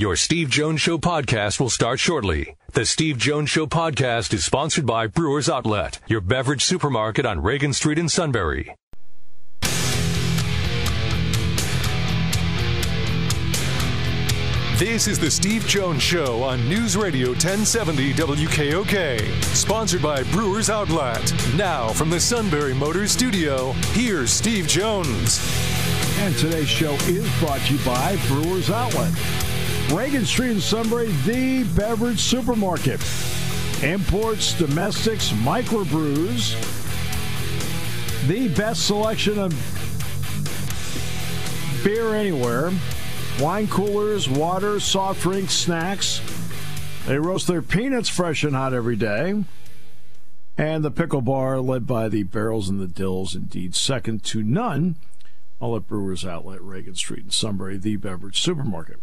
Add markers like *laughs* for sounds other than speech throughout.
Your Steve Jones Show podcast will start shortly. The Steve Jones Show podcast is sponsored by Brewers Outlet, your beverage supermarket on Reagan Street in Sunbury. This is the Steve Jones Show on News Radio 1070 WKOK, sponsored by Brewers Outlet. Now, from the Sunbury Motors Studio, here's Steve Jones. And today's show is brought to you by Brewers Outlet. Reagan Street in Sunbury, the beverage supermarket. Imports, domestics, microbrews. The best selection of beer anywhere. Wine coolers, water, soft drinks, snacks. They roast their peanuts fresh and hot every day. And the pickle bar, led by the barrels and the dills, indeed second to none. All at Brewers Outlet, Reagan Street in Sunbury, the beverage supermarket.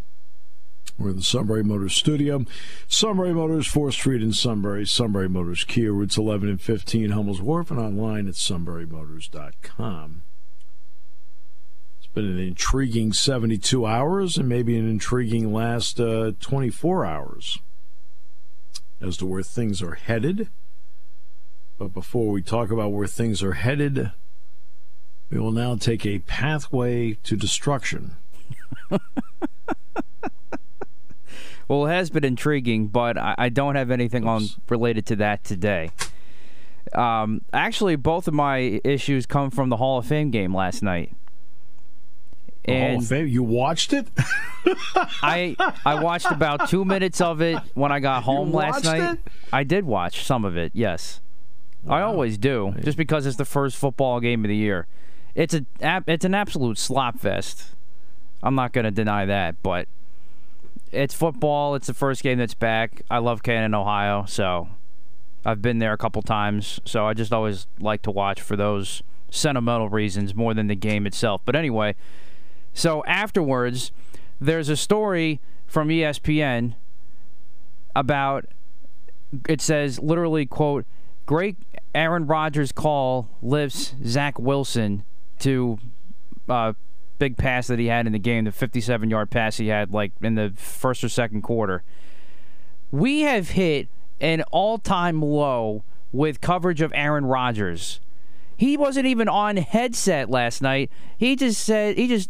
We're in the Sunbury Motors studio. Sunbury Motors, 4th Street in Sunbury. Sunbury Motors Kia, routes 11 and 15, Hummel's Wharf, and online at sunburymotors.com. It's been an intriguing 72 hours and maybe an intriguing last uh, 24 hours as to where things are headed. But before we talk about where things are headed, we will now take a pathway to destruction. *laughs* Well, it has been intriguing, but I, I don't have anything on related to that today. Um, actually, both of my issues come from the Hall of Fame game last night. The Hall And of Fame, you watched it? *laughs* I I watched about two minutes of it when I got home last night. it? I did watch some of it. Yes, I always do, just because it's the first football game of the year. It's a it's an absolute slop fest. I'm not going to deny that, but it's football. It's the first game that's back. I love Canton, Ohio, so I've been there a couple times. So I just always like to watch for those sentimental reasons more than the game itself. But anyway, so afterwards, there's a story from ESPN about it says literally quote great Aaron Rodgers call lifts Zach Wilson to uh, big pass that he had in the game, the 57 yard pass he had like in the first or second quarter. We have hit an all time low with coverage of Aaron Rodgers. He wasn't even on headset last night. He just said he just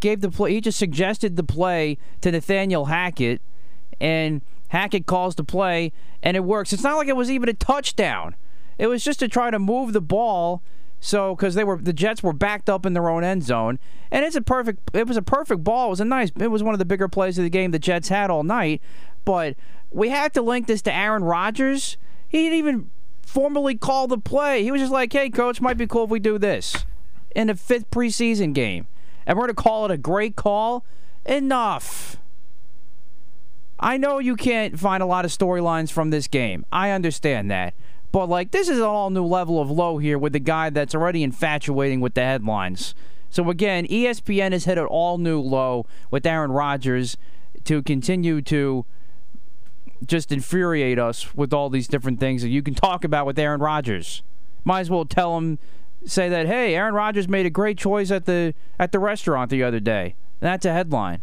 gave the play. He just suggested the play to Nathaniel Hackett, and Hackett calls the play, and it works. It's not like it was even a touchdown. It was just to try to move the ball. So, because they were the Jets were backed up in their own end zone, and it's a perfect. It was a perfect ball. It was a nice. It was one of the bigger plays of the game the Jets had all night. But we had to link this to Aaron Rodgers. He didn't even formally call the play. He was just like, "Hey, coach, might be cool if we do this in the fifth preseason game, and we're gonna call it a great call." Enough. I know you can't find a lot of storylines from this game. I understand that. But like this is an all new level of low here with the guy that's already infatuating with the headlines. So again, ESPN has hit an all new low with Aaron Rodgers to continue to just infuriate us with all these different things that you can talk about with Aaron Rodgers. Might as well tell him say that, hey, Aaron Rodgers made a great choice at the at the restaurant the other day. That's a headline.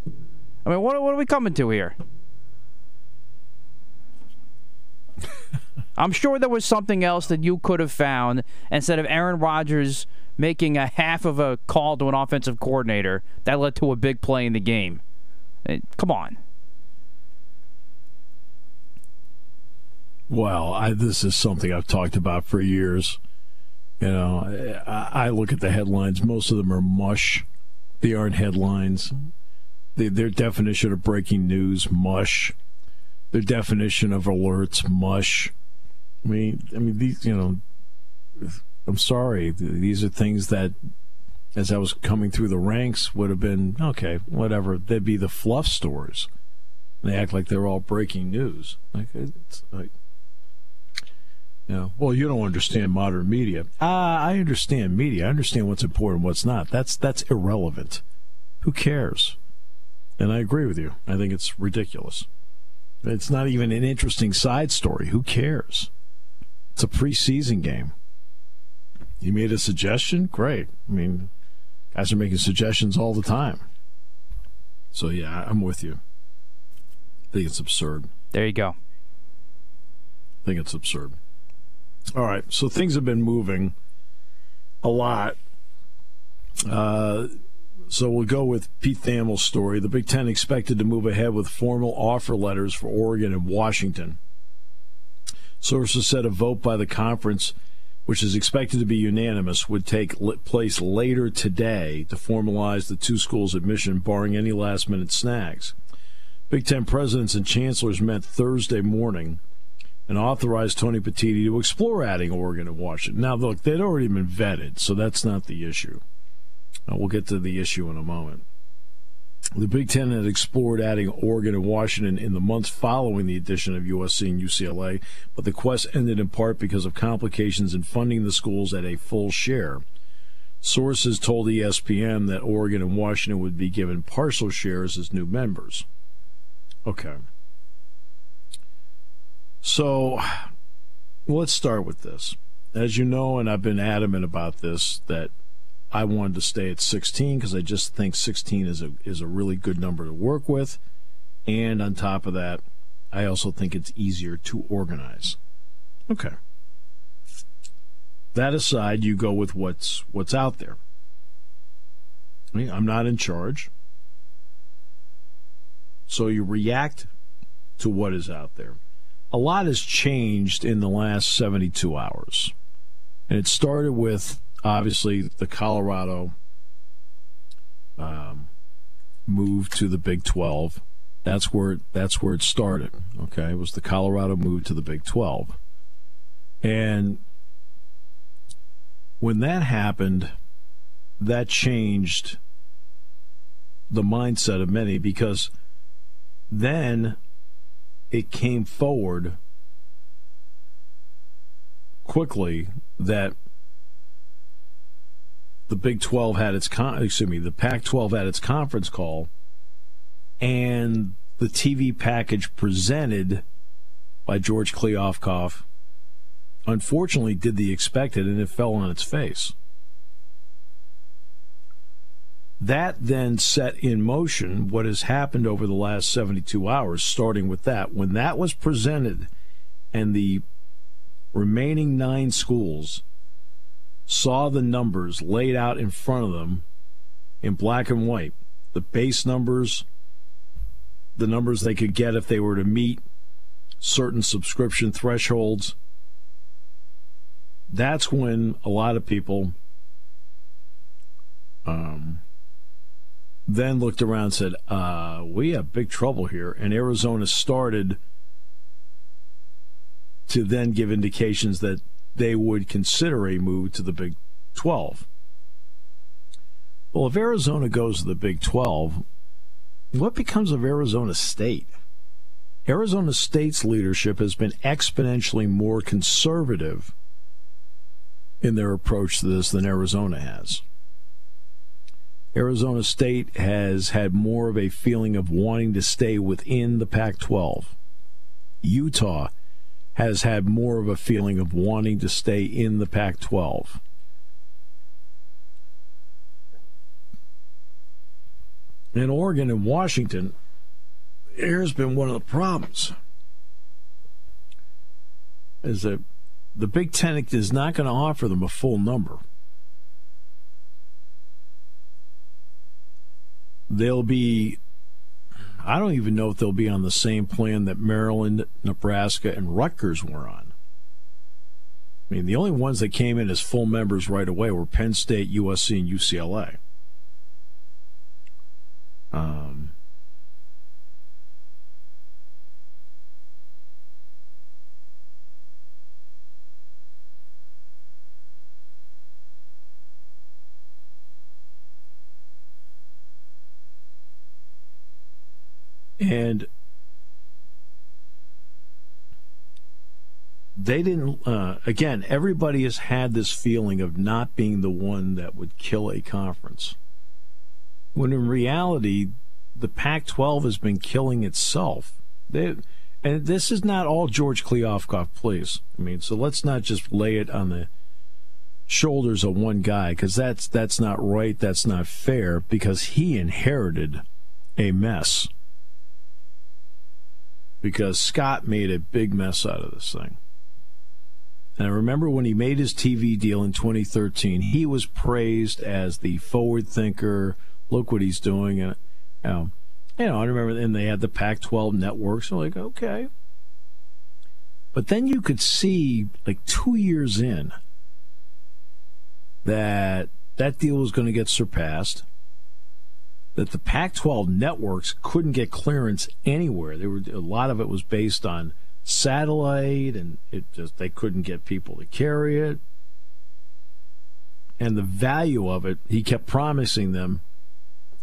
I mean, what what are we coming to here? I'm sure there was something else that you could have found instead of Aaron Rodgers making a half of a call to an offensive coordinator that led to a big play in the game. Eh, Come on. Well, I, this is something I've talked about for years. You know, I, I look at the headlines. Most of them are mush. They aren't headlines. They, their definition of breaking news, mush. Their definition of alerts, mush. I mean, I mean these. You know, I'm sorry. These are things that, as I was coming through the ranks, would have been okay. Whatever. They'd be the fluff stories. They act like they're all breaking news. Like it's like. Know, well, you don't understand modern media. Ah, I understand media. I understand what's important, what's not. That's that's irrelevant. Who cares? And I agree with you. I think it's ridiculous. It's not even an interesting side story. Who cares? It's a preseason game. You made a suggestion? Great. I mean, guys are making suggestions all the time. So, yeah, I'm with you. I think it's absurd. There you go. I think it's absurd. All right, so things have been moving a lot. Uh, so we'll go with Pete Thamel's story. The Big Ten expected to move ahead with formal offer letters for Oregon and Washington. Sources said a vote by the conference, which is expected to be unanimous, would take place later today to formalize the two schools' admission, barring any last minute snags. Big Ten presidents and chancellors met Thursday morning and authorized Tony Petitti to explore adding Oregon and Washington. Now, look, they'd already been vetted, so that's not the issue. Now, we'll get to the issue in a moment. The Big Ten had explored adding Oregon and Washington in the months following the addition of USC and UCLA, but the quest ended in part because of complications in funding the schools at a full share. Sources told ESPN that Oregon and Washington would be given partial shares as new members. Okay. So let's start with this. As you know, and I've been adamant about this, that I wanted to stay at 16 because I just think 16 is a is a really good number to work with, and on top of that, I also think it's easier to organize. Okay. That aside, you go with what's what's out there. I mean, I'm not in charge. So you react to what is out there a lot has changed in the last 72 hours. And it started with, obviously, the Colorado um, move to the Big 12. That's where, that's where it started. Okay. It was the Colorado move to the Big 12. And when that happened, that changed the mindset of many because then it came forward quickly that the Big 12 had its con- excuse me, the Pac-12 had its conference call and the TV package presented by George Kliavkoff unfortunately did the expected and it fell on its face. That then set in motion what has happened over the last 72 hours, starting with that. When that was presented and the remaining nine schools saw the numbers laid out in front of them in black and white, the base numbers, the numbers they could get if they were to meet certain subscription thresholds, that's when a lot of people um, then looked around and said, uh, We have big trouble here. And Arizona started to then give indications that they would consider a move to the Big 12. Well, if Arizona goes to the Big 12, what becomes of Arizona State? Arizona State's leadership has been exponentially more conservative in their approach to this than Arizona has. Arizona State has had more of a feeling of wanting to stay within the Pac 12. Utah has had more of a feeling of wanting to stay in the Pac 12. In Oregon and Washington, here's been one of the problems. Is that the Big Ten is not going to offer them a full number. they'll be I don't even know if they'll be on the same plan that Maryland, Nebraska, and Rutgers were on. I mean, the only ones that came in as full members right away were Penn State, USC, and UCLA. Um, And they didn't, uh, again, everybody has had this feeling of not being the one that would kill a conference. When in reality, the Pac 12 has been killing itself. They, and this is not all George Kliavkoff, please. I mean, so let's not just lay it on the shoulders of one guy because that's that's not right. That's not fair because he inherited a mess. Because Scott made a big mess out of this thing. And I remember when he made his TV deal in 2013, he was praised as the forward thinker. Look what he's doing, and you know, you know I remember, and they had the Pac-12 network. So like, okay, but then you could see, like two years in, that that deal was going to get surpassed. That the Pac-12 networks couldn't get clearance anywhere. There were a lot of it was based on satellite, and it just they couldn't get people to carry it. And the value of it, he kept promising them,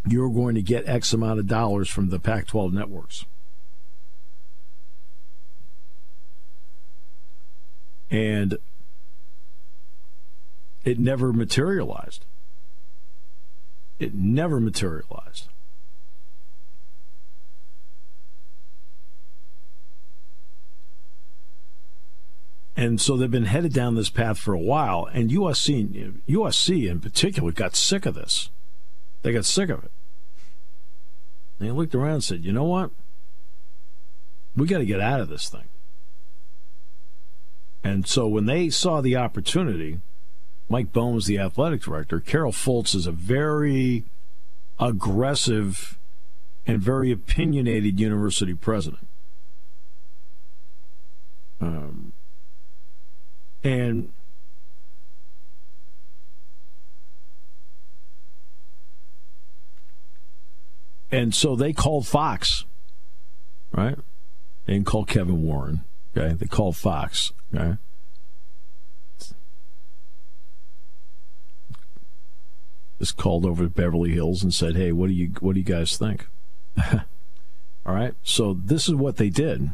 you're going to get X amount of dollars from the Pac-12 networks. And it never materialized. It never materialized. And so they've been headed down this path for a while. And USC, USC in particular, got sick of this. They got sick of it. They looked around and said, you know what? We got to get out of this thing. And so when they saw the opportunity, Mike Bohn's the athletic director. Carol Folt is a very aggressive and very opinionated university president. Um, and and so they called Fox, right? They didn't call Kevin Warren. Okay, they called Fox. Okay. Just called over to Beverly Hills and said, "Hey, what do you what do you guys think?" *laughs* All right. So this is what they did,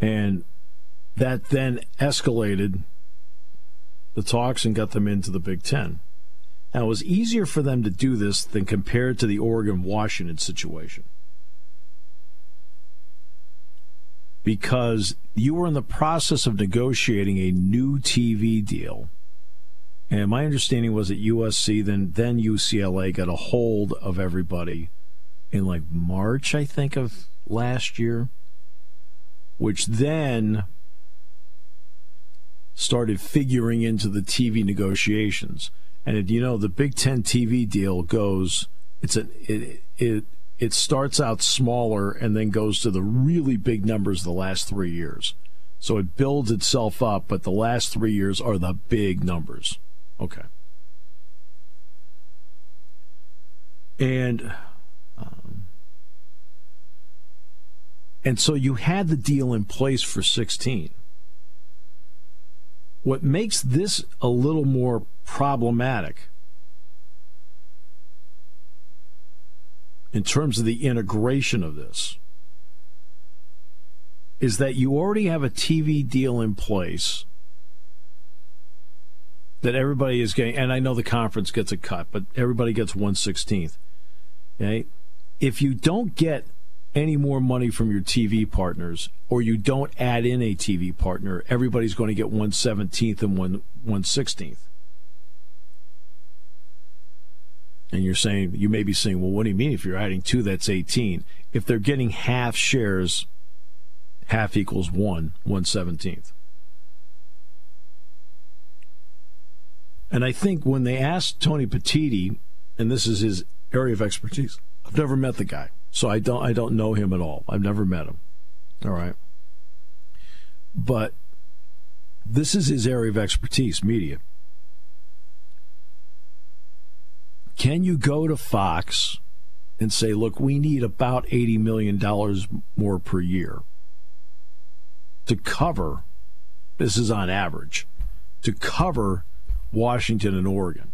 and that then escalated the talks and got them into the Big Ten. Now, it was easier for them to do this than compared to the Oregon Washington situation. because you were in the process of negotiating a new TV deal. And my understanding was that USC, then then UCLA, got a hold of everybody in like March, I think, of last year, which then started figuring into the TV negotiations. And you know, the Big Ten TV deal goes. It's a it, it it starts out smaller and then goes to the really big numbers the last three years. So it builds itself up, but the last three years are the big numbers. Okay. And um, and so you had the deal in place for 16. What makes this a little more problematic in terms of the integration of this is that you already have a TV deal in place that everybody is getting, and I know the conference gets a cut, but everybody gets 116th. Okay? If you don't get any more money from your TV partners, or you don't add in a TV partner, everybody's going to get 117th and 1 116th. And you're saying, you may be saying, well, what do you mean if you're adding two, that's 18? If they're getting half shares, half equals one, 117th. And I think when they asked Tony Petitti, and this is his area of expertise, I've never met the guy, so I don't I don't know him at all. I've never met him. All right. But this is his area of expertise, media. Can you go to Fox and say, look, we need about $80 million more per year to cover, this is on average, to cover Washington and Oregon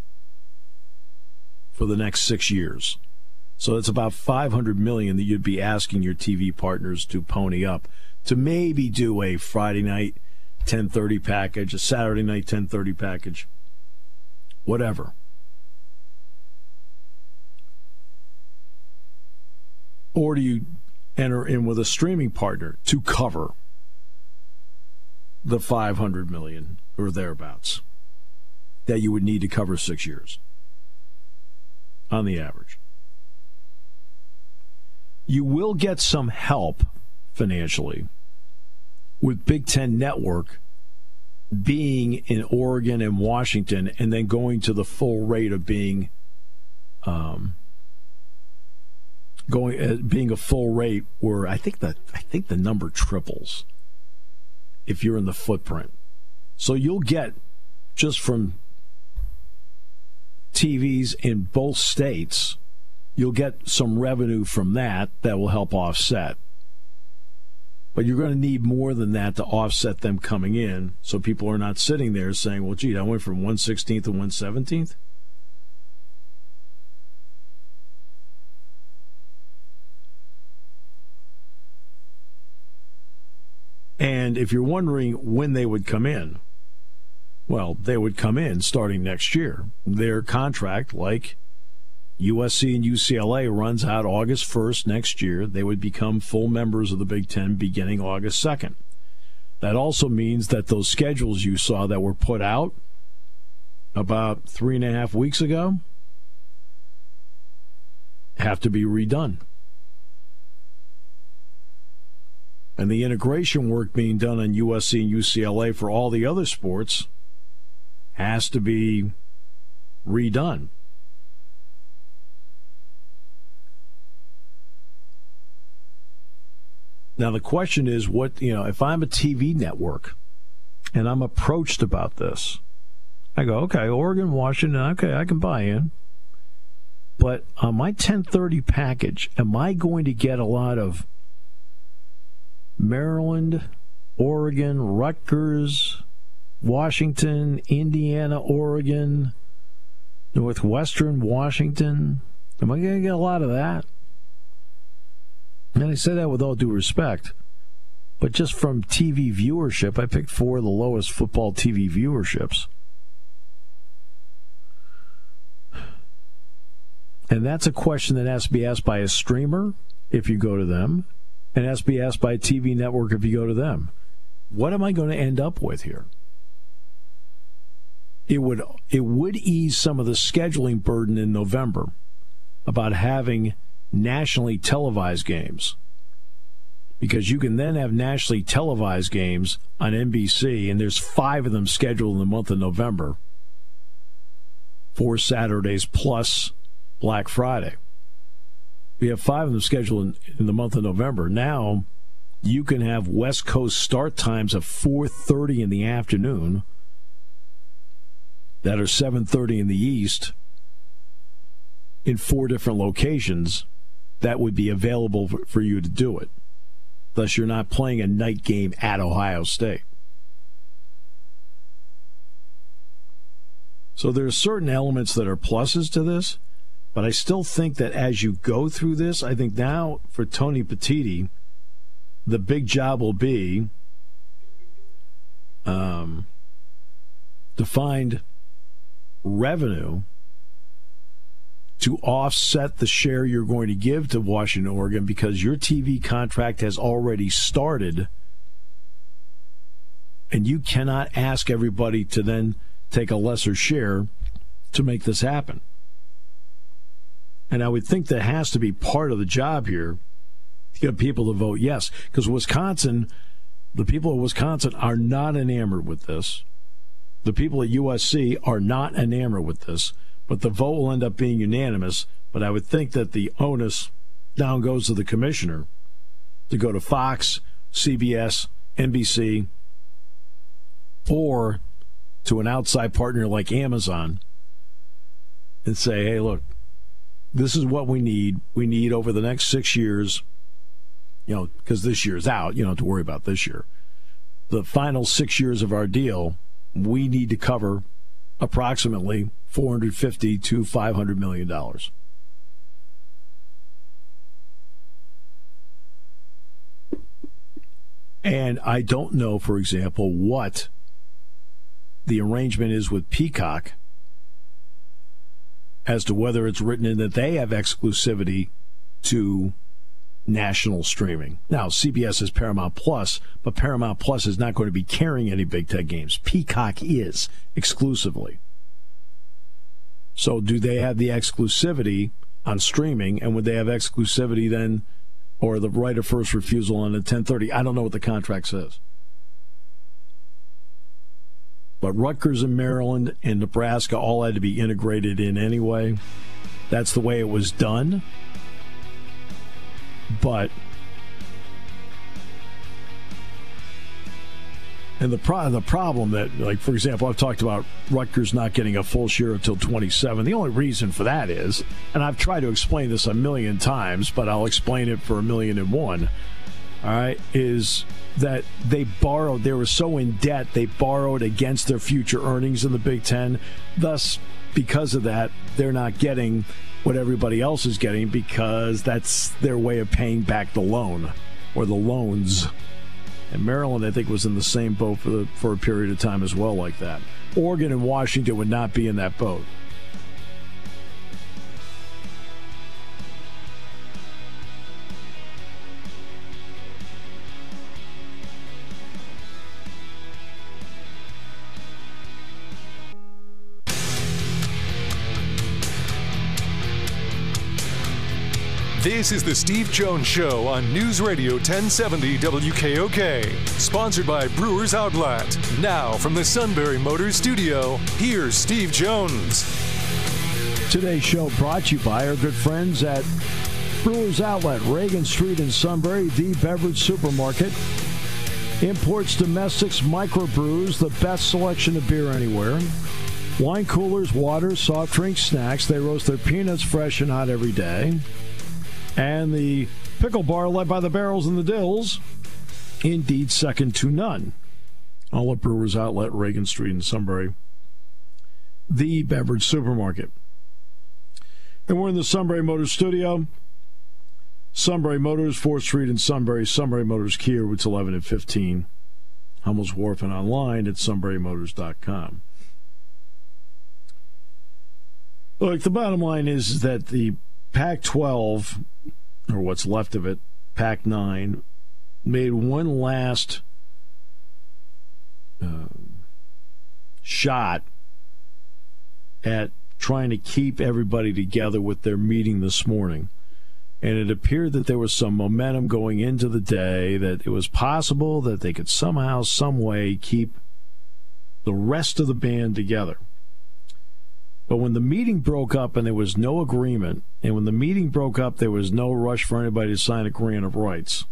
for the next six years. So it's about 500 million that you'd be asking your TV partners to pony up to maybe do a Friday night 10:30 package, a Saturday night 10:30 package, whatever. or do you enter in with a streaming partner to cover the 500 million or thereabouts that you would need to cover six years on the average? You will get some help financially with Big Ten Network being in Oregon and Washington and then going to the full rate of being um, going uh, being a full rate where I think that I think the number triples if you're in the footprint. So you'll get just from TVs in both states, you'll get some revenue from that that will help offset. But you're going to need more than that to offset them coming in so people are not sitting there saying, well, gee, I went from 116th to 117th. And if you're wondering when they would come in, well, they would come in starting next year. Their contract, like USC and UCLA, runs out August 1st next year. They would become full members of the Big Ten beginning August 2nd. That also means that those schedules you saw that were put out about three and a half weeks ago have to be redone. and the integration work being done on USC and UCLA for all the other sports has to be redone. Now the question is what, you know, if I'm a TV network and I'm approached about this, I go, okay, Oregon, Washington, okay, I can buy in. But on my 1030 package, am I going to get a lot of Maryland, Oregon, Rutgers, Washington, Indiana, Oregon, Northwestern Washington. Am I going to get a lot of that? And I say that with all due respect. But just from TV viewership, I picked four of the lowest football TV viewerships. And that's a question that has to be asked by a streamer if you go to them, and has to be asked by a TV network if you go to them. What am I going to end up with here? It would it would ease some of the scheduling burden in November about having nationally televised games. Because you can then have nationally televised games on NBC, and there's five of them scheduled in the month of November. Four Saturdays plus Black Friday. We have five of them scheduled in, in the month of November. Now you can have West Coast start times of 4:30 in the afternoon that are 7:30 in the east in four different locations that would be available for, you to do it. Thus you're not playing a night game at Ohio State. So there are certain elements that are pluses to this. But I still think that as you go through this, I think now for Tony Petitti, the big job will be um, to find revenue to offset the share you're going to give to Washington, Oregon, because your TV contract has already started. And you cannot ask everybody to then take a lesser share to make this happen. And I would think that has to be part of the job here to get people to vote yes. Because Wisconsin, the people of Wisconsin are not enamored with this. The people at USC are not enamored with this. But the vote will end up being unanimous. But I would think that the onus down goes to the commissioner to go to Fox, CBS, NBC, or to an outside partner like Amazon and say, hey, look, this is what we need. We need over the next six years, you know, because this year's out, you don't have to worry about this year. The final six years of our deal, we need to cover approximately 450 to 500 million dollars. And I don't know, for example, what the arrangement is with Peacock as to whether it's written in that they have exclusivity to national streaming. Now, CBS is Paramount Plus, but Paramount Plus is not going to be carrying any Big Ten games. Peacock is exclusively. So, do they have the exclusivity on streaming, and would they have exclusivity then or the right of first refusal on the 1030. I don't know what the contract says. But Rutgers and Maryland and Nebraska all had to be integrated in anyway. That's the way it was done. But And the pro- the problem that, like for example, I've talked about Rutgers not getting a full share until 27. The only reason for that is, and I've tried to explain this a million times, but I'll explain it for a million and one. All right, is that they borrowed. They were so in debt they borrowed against their future earnings in the Big Ten. Thus, because of that, they're not getting what everybody else is getting because that's their way of paying back the loan or the loans. And Maryland, I think, was in the same boat for the, for a period of time as well, like that. Oregon and Washington would not be in that boat. This is the Steve Jones Show on News Radio 1070 WKOK, sponsored by Brewers Outlet. Now, from the Sunbury Motors Studio, here's Steve Jones. Today's show brought to you by our good friends at Brewers Outlet, Reagan Street in Sunbury, the beverage supermarket. Imports, domestics, microbrews, the best selection of beer anywhere. Wine coolers, water, soft drinks, snacks. They roast their peanuts fresh and hot every day and the pickle bar led by the barrels and the dills, indeed second to none. All at Brewers Outlet, Reagan Street in Sunbury, the beverage supermarket. And we're in the Sunbury Motors studio. Sunbury Motors, 4th Street in Sunbury, Sunbury Motors Kia, routes 11 and 15. Hummel's Wharf and online at sunburymotors.com. Look, the bottom line is that the Pac 12 or what's left of it, Pac 9, made one last uh, shot at trying to keep everybody together with their meeting this morning. And it appeared that there was some momentum going into the day, that it was possible that they could somehow, some way keep the rest of the band together. But when the meeting broke up and there was no agreement, and when the meeting broke up, there was no rush for anybody to sign a grant of rights.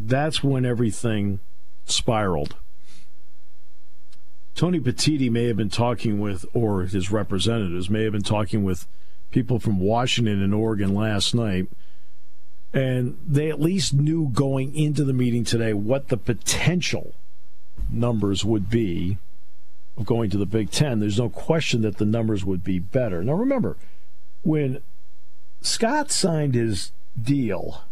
That's when everything spiraled. Tony Petitti may have been talking with, or his representatives may have been talking with people from Washington and Oregon last night, and they at least knew going into the meeting today what the potential numbers would be of going to the Big Ten, there's no question that the numbers would be better. Now, remember, when Scott signed his deal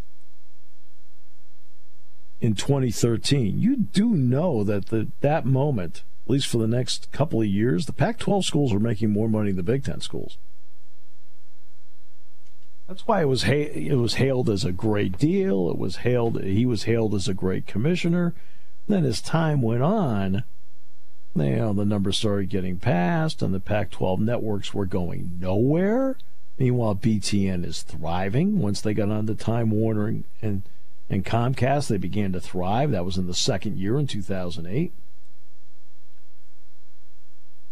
in 2013, you do know that the, that moment, at least for the next couple of years, the Pac 12 schools were making more money than the Big Ten schools. That's why it was ha- it was hailed as a great deal. It was hailed he was hailed as a great commissioner. Then as time went on, you know, the numbers started getting passed, and the Pac 12 networks were going nowhere. Meanwhile, BTN is thriving. Once they got on the Time Warner and, and, and Comcast, they began to thrive. That was in the second year in 2008.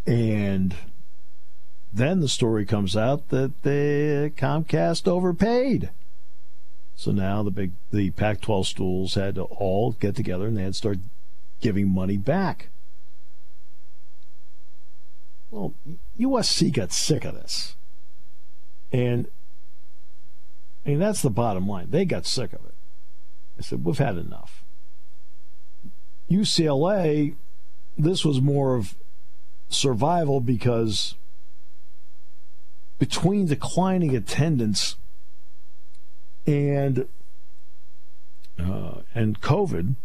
And then the story comes out that the Comcast overpaid. So now the big the Pac-12 schools had to all get together and they had to start giving money back. Well, USC got sick of this. And I mean, that's the bottom line. They got sick of it. They said, we've had enough. UCLA, this was more of survival because between declining attendance and uh, and COVID,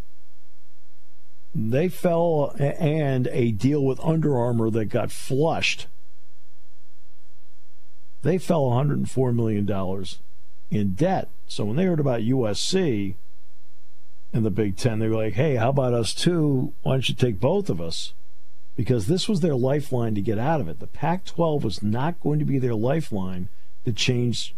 they fell and a deal with Under Armour that got flushed. They fell $104 million in debt. So when they heard about USC in the Big Ten, they were like, hey, how about us too? Why don't you take both of us? Because this was their lifeline to get out of it. The Pac 12 was not going to be their lifeline to change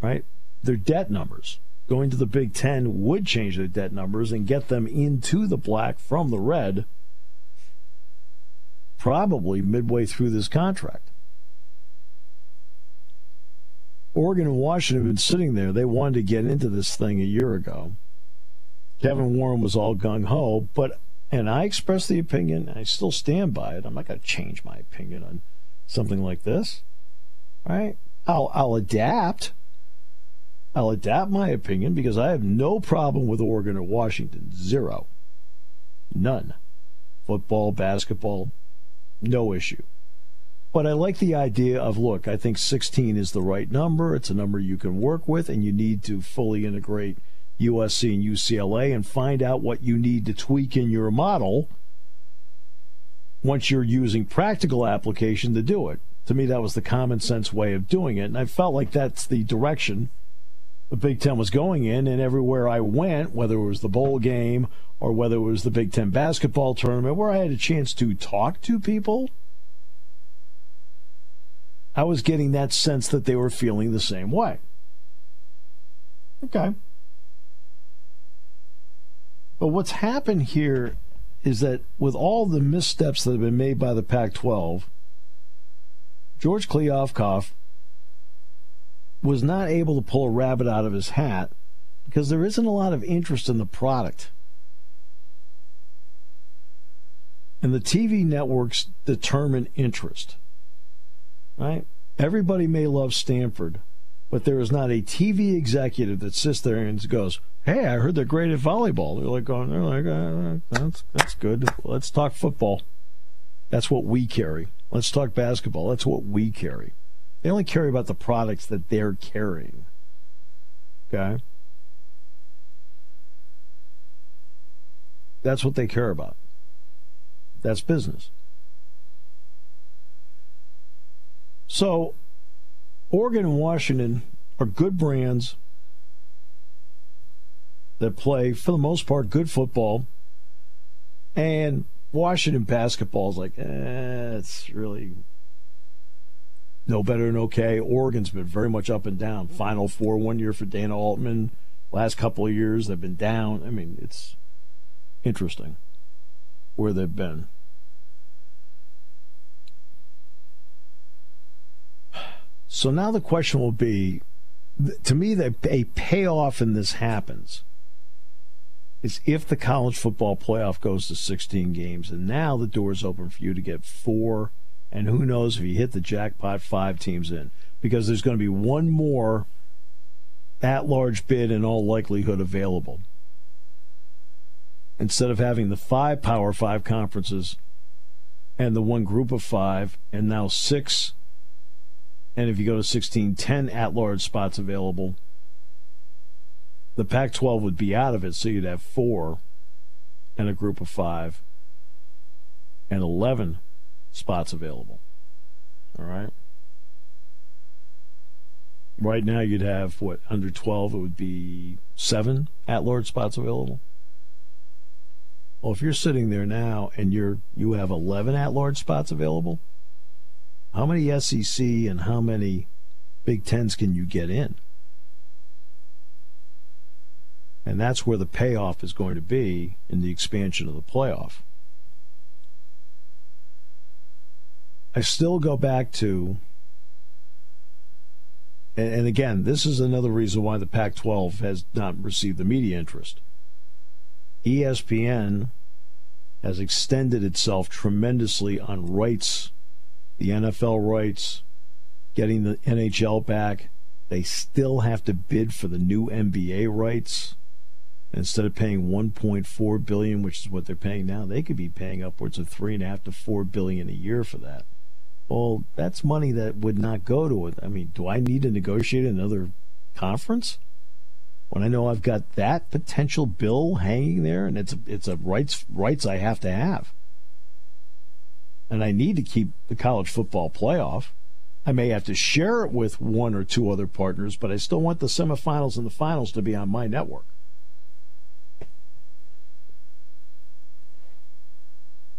right? Their debt numbers. Going to the Big Ten would change their debt numbers and get them into the black from the red probably midway through this contract. Oregon and Washington have been sitting there. They wanted to get into this thing a year ago. Kevin Warren was all gung ho, but and I expressed the opinion, and I still stand by it. I'm not going to change my opinion on something like this. Right? I'll I'll adapt. I'll adapt my opinion because I have no problem with Oregon or Washington. Zero. None. Football, basketball, no issue. But I like the idea of look, I think 16 is the right number. It's a number you can work with, and you need to fully integrate USC and UCLA and find out what you need to tweak in your model once you're using practical application to do it. To me, that was the common sense way of doing it. And I felt like that's the direction the Big Ten was going in. And everywhere I went, whether it was the bowl game or whether it was the Big Ten basketball tournament, where I had a chance to talk to people, I was getting that sense that they were feeling the same way. Okay. But what's happened here is that with all the missteps that have been made by the Pac 12, George Kliavkoff was not able to pull a rabbit out of his hat because there isn't a lot of interest in the product. And the TV networks determine interest. Right? Everybody may love Stanford, but there is not a TV executive that sits there and goes, "Hey, I heard they're great at volleyball." They're like going, "They're like, uh, that's that's good. Let's talk football. That's what we carry. Let's talk basketball. That's what we carry." They only care about the products that they're carrying. Okay? That's what they care about. That's business. So, Oregon and Washington are good brands that play, for the most part, good football. And Washington basketball is like, eh, it's really no better than okay. Oregon's been very much up and down. Final four one year for Dana Altman. Last couple of years they've been down. I mean, it's interesting where they've been. So now the question will be to me, that a payoff in this happens is if the college football playoff goes to 16 games, and now the door's open for you to get four, and who knows if you hit the jackpot, five teams in, because there's going to be one more at large bid in all likelihood available. Instead of having the five Power Five conferences and the one group of five, and now six and if you go to 16, 10 at large spots available. The Pac 12 would be out of it, so you'd have four and a group of five and 11 spots available. All right. Right now, you'd have what, under 12, it would be seven at large spots available. Well, if you're sitting there now and you're you have 11 at large spots available, how many SEC and how many Big Tens can you get in? And that's where the payoff is going to be in the expansion of the playoff. I still go back to, and, again, this is another reason why the Pac 12 has not received the media interest. ESPN has extended itself tremendously on rights the NFL rights, getting the NHL back. They still have to bid for the new NBA rights. Instead of paying 1.4 billion, which is what they're paying now, they could be paying upwards of three and a half to four billion a year for that. Well, that's money that would not go to it. I mean, do I need to negotiate another conference when I know I've got that potential bill hanging there, and it's it's a rights rights I have to have? and I need to keep the college football playoff. I may have to share it with one or two other partners, but I still want the semifinals and the finals to be on my network.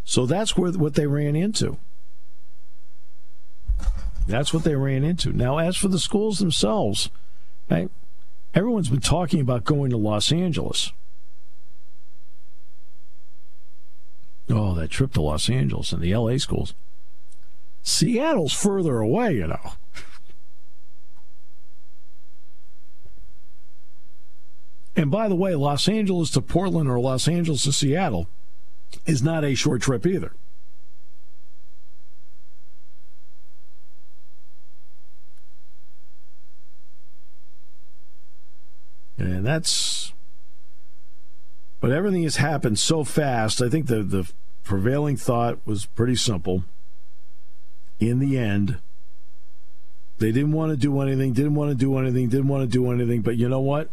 So that's where what they ran into. That's what they ran into. Now, as for the schools themselves? Everyone's been talking about going to Los Angeles. Oh, that trip to Los Angeles and the LA schools. Seattle's further away, you know. And by the way, Los Angeles to Portland or Los Angeles to Seattle is not a short trip either. That's. But everything has happened so fast. I think the, the prevailing thought was pretty simple. In the end, they didn't want to do anything, didn't want to do anything, didn't want to do anything. But you know what?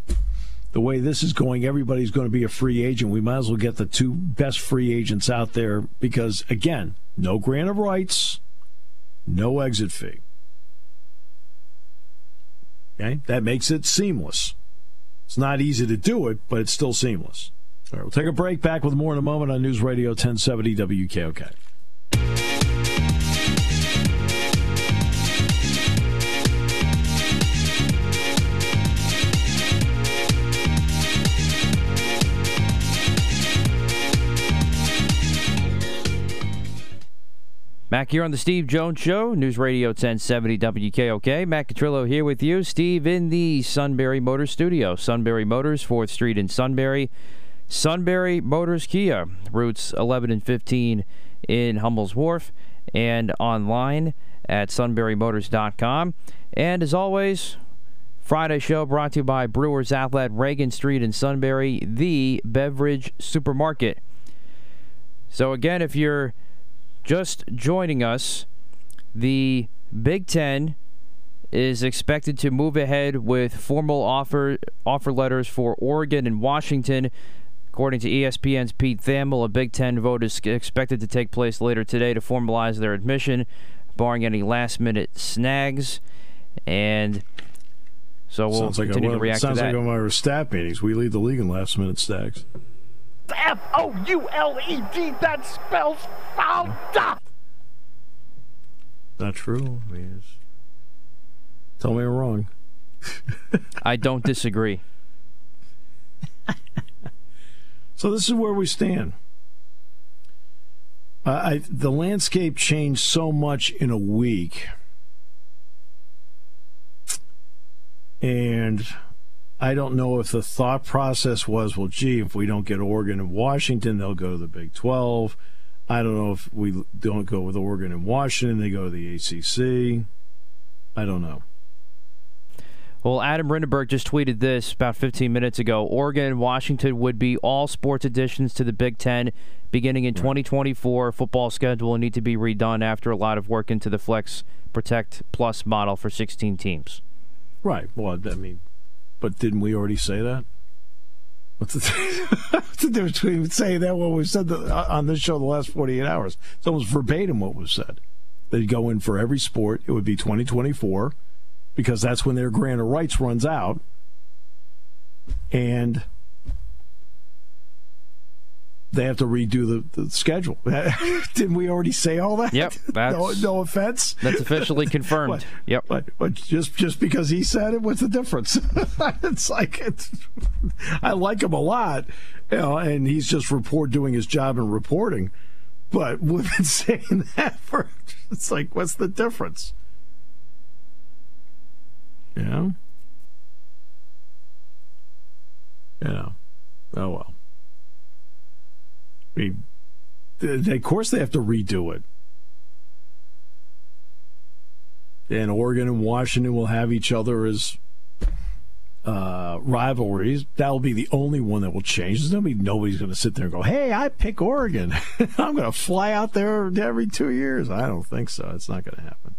The way this is going, everybody's going to be a free agent. We might as well get the two best free agents out there because, again, no grant of rights, no exit fee. Okay? That makes it seamless. It's not easy to do it, but it's still seamless. All right, we'll take a break. Back with more in a moment on News Radio 1070 WKOK. Back here on the Steve Jones Show, News Radio 1070 WKOK. Matt Catrillo here with you. Steve in the Sunbury Motors studio. Sunbury Motors, 4th Street in Sunbury. Sunbury Motors Kia, routes 11 and 15 in Hummel's Wharf, and online at sunburymotors.com. And as always, Friday show brought to you by Brewers Outlet, Reagan Street in Sunbury, the beverage supermarket. So, again, if you're just joining us, the Big Ten is expected to move ahead with formal offer offer letters for Oregon and Washington. According to ESPN's Pete Thamel, a Big Ten vote is expected to take place later today to formalize their admission, barring any last-minute snags. And so we'll sounds like continue a, to react sounds to that. like one of our staff meetings. We lead the league in last-minute stacks. F O U L E D. That spells Fouda. Not true. I mean, it's- tell me I'm wrong. *laughs* I don't disagree. *laughs* So this is where we stand. Uh, I, the landscape changed so much in a week, and I don't know if the thought process was, well, gee, if we don't get Oregon and Washington, they'll go to the Big Twelve. I don't know if we don't go with Oregon and Washington, they go to the ACC. I don't know. Well, Adam Rittenberg just tweeted this about 15 minutes ago. Oregon and Washington would be all sports additions to the Big Ten beginning in 2024. Football schedule will need to be redone after a lot of work into the Flex Protect Plus model for 16 teams. Right. Well, I mean, but didn't we already say that? What's the, *laughs* what's the difference between saying that what was said the, uh, on this show the last 48 hours? It's almost verbatim what was said. They'd go in for every sport. It would be 2024 because that's when their grant of rights runs out. And they have to redo the, the schedule. *laughs* Didn't we already say all that? Yep, *laughs* no, no offense. That's officially confirmed. *laughs* What? Yep. But but just just because he said it, what's the difference? it's like it's, I like him a lot, you know, and he's just report doing his job and reporting. But we've been saying that for it's like what's the difference? Yeah. Yeah. Oh well. I mean, th- of course they have to redo it. and Oregon and Washington will have each other as uh, rivalries. That'll be the only one that will change. There's nobody, nobody's going to sit there and go, "Hey, I pick Oregon. *laughs* I'm going to fly out there every two years." I don't think so. It's not going to happen.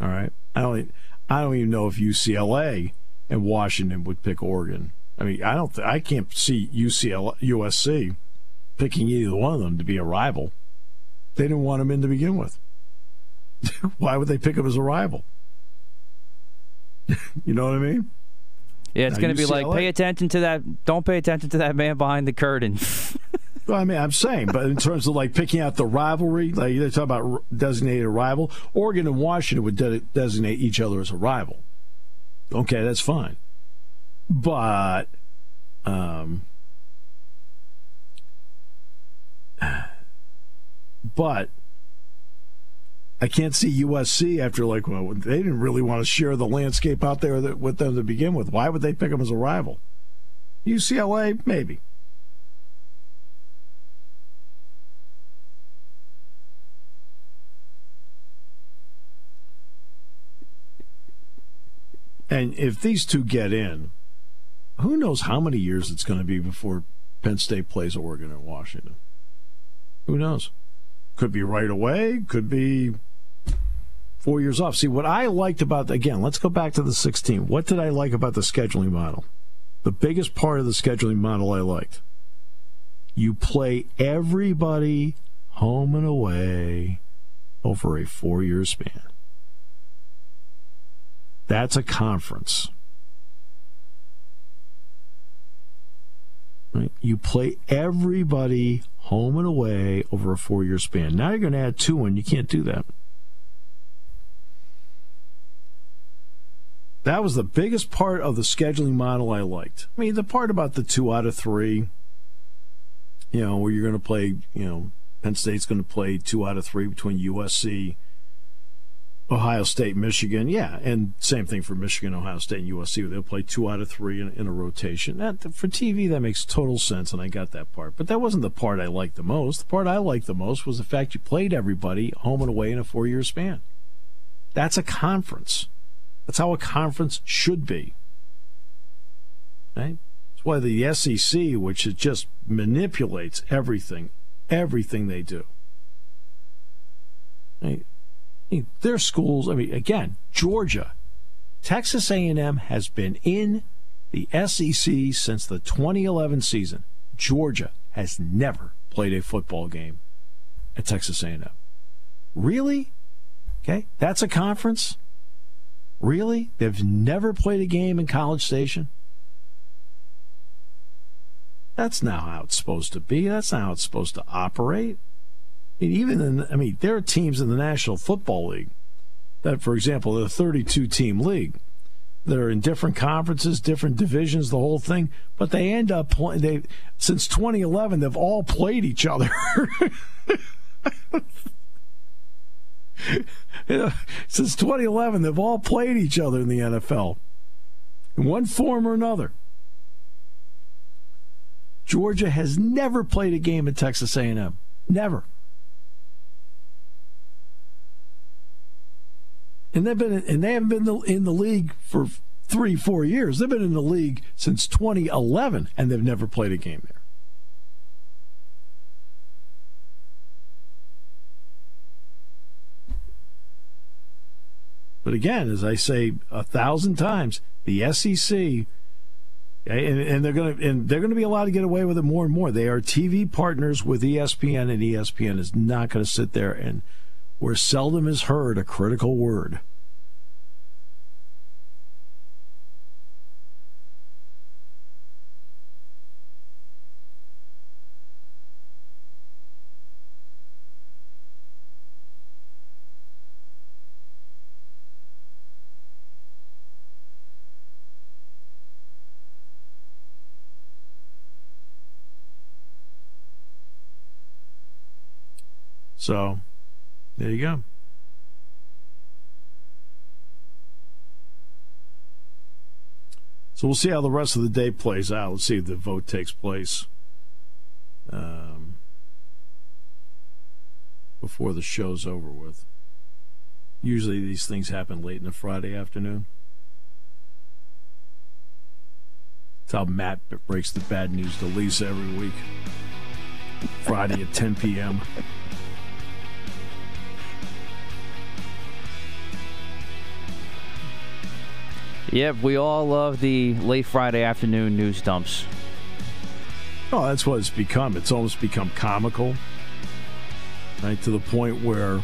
All right. I don't. I don't even know if UCLA and Washington would pick Oregon. I mean, I don't. Th- I can't see UCLA, USC picking either one of them to be a rival. They didn't want him in to begin with. *laughs* Why would they pick him as a rival? *laughs* you know what I mean? Yeah, it's going to be like pay attention to that. Don't pay attention to that man behind the curtain. *laughs* Well, I mean, I'm saying, but in terms of like picking out the rivalry, like they talk about designated rival, Oregon and Washington would de- designate each other as a rival. Okay, that's fine. But um but I can't see USC after like well they didn't really want to share the landscape out there with them to begin with. Why would they pick them as a rival? UCLA, maybe. And if these two get in, who knows how many years it's going to be before Penn State plays Oregon or Washington? Who knows? Could be right away, could be four years off. See, what I liked about, again, let's go back to the 16. What did I like about the scheduling model? The biggest part of the scheduling model I liked. You play everybody home and away over a four year span. That's a conference. Right? You play everybody home and away over a four year span. Now you're going to add two, and you can't do that. That was the biggest part of the scheduling model I liked. I mean, the part about the two out of three, you know, where you're going to play, you know, Penn State's going to play two out of three between USC Ohio State, Michigan, yeah, and same thing for Michigan, Ohio State, and USC. They'll play two out of three in, in, a rotation. That for TV, that makes total sense, and I got that part. But that wasn't the part I liked the most. The part I liked the most was the fact you played everybody home and away in a four-year span. That's a conference. That's how a conference should be. Right? That's why the SEC, which it just manipulates everything, everything they do. Right? Their schools. I mean, again, Georgia, Texas A&M has been in the SEC since the 2011 season. Georgia has never played a football game at Texas A&M. Really? Okay, that's a conference. Really? They've never played a game in College Station. That's not how it's supposed to be. That's not how it's supposed to operate even in, I mean, there are teams in the National Football League that, for example, the 32 team league that are in different conferences, different divisions, the whole thing, but they end up playing. They since 2011, they've all played each other. *laughs* since 2011, they've all played each other in the NFL in one form or another. Georgia has never played a game at Texas A&M. Never. And they've been and they haven't been in the league for three, four years. They've been in the league since 2011, and they've never played a game there. But again, as I say a thousand times, the SEC, eh, and, and they're going to and they're going to be allowed to get away with it more and more. They are TV partners with ESPN, and ESPN is not going to sit there and where seldom is heard a critical word. So there you go. So we'll see how the rest of the day plays out. Let's see if the vote takes place um, before the show's over with. Usually these things happen late in the Friday afternoon. That's how Matt breaks the bad news to Lisa every week. Friday at 10 p.m. Yep, we all love the late Friday afternoon news dumps. Oh, that's what it's become. It's almost become comical, right? To the point where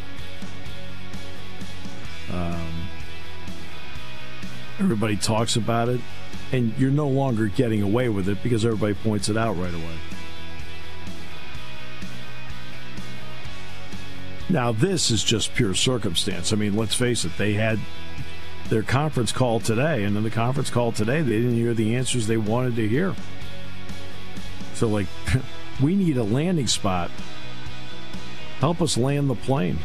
um, everybody talks about it, and you're no longer getting away with it because everybody points it out right away. Now, this is just pure circumstance. I mean, let's face it, they had their conference call today, and in the conference call today, they didn't hear the answers they wanted to hear. So, like, *laughs* we need a landing spot. Help us land the plane.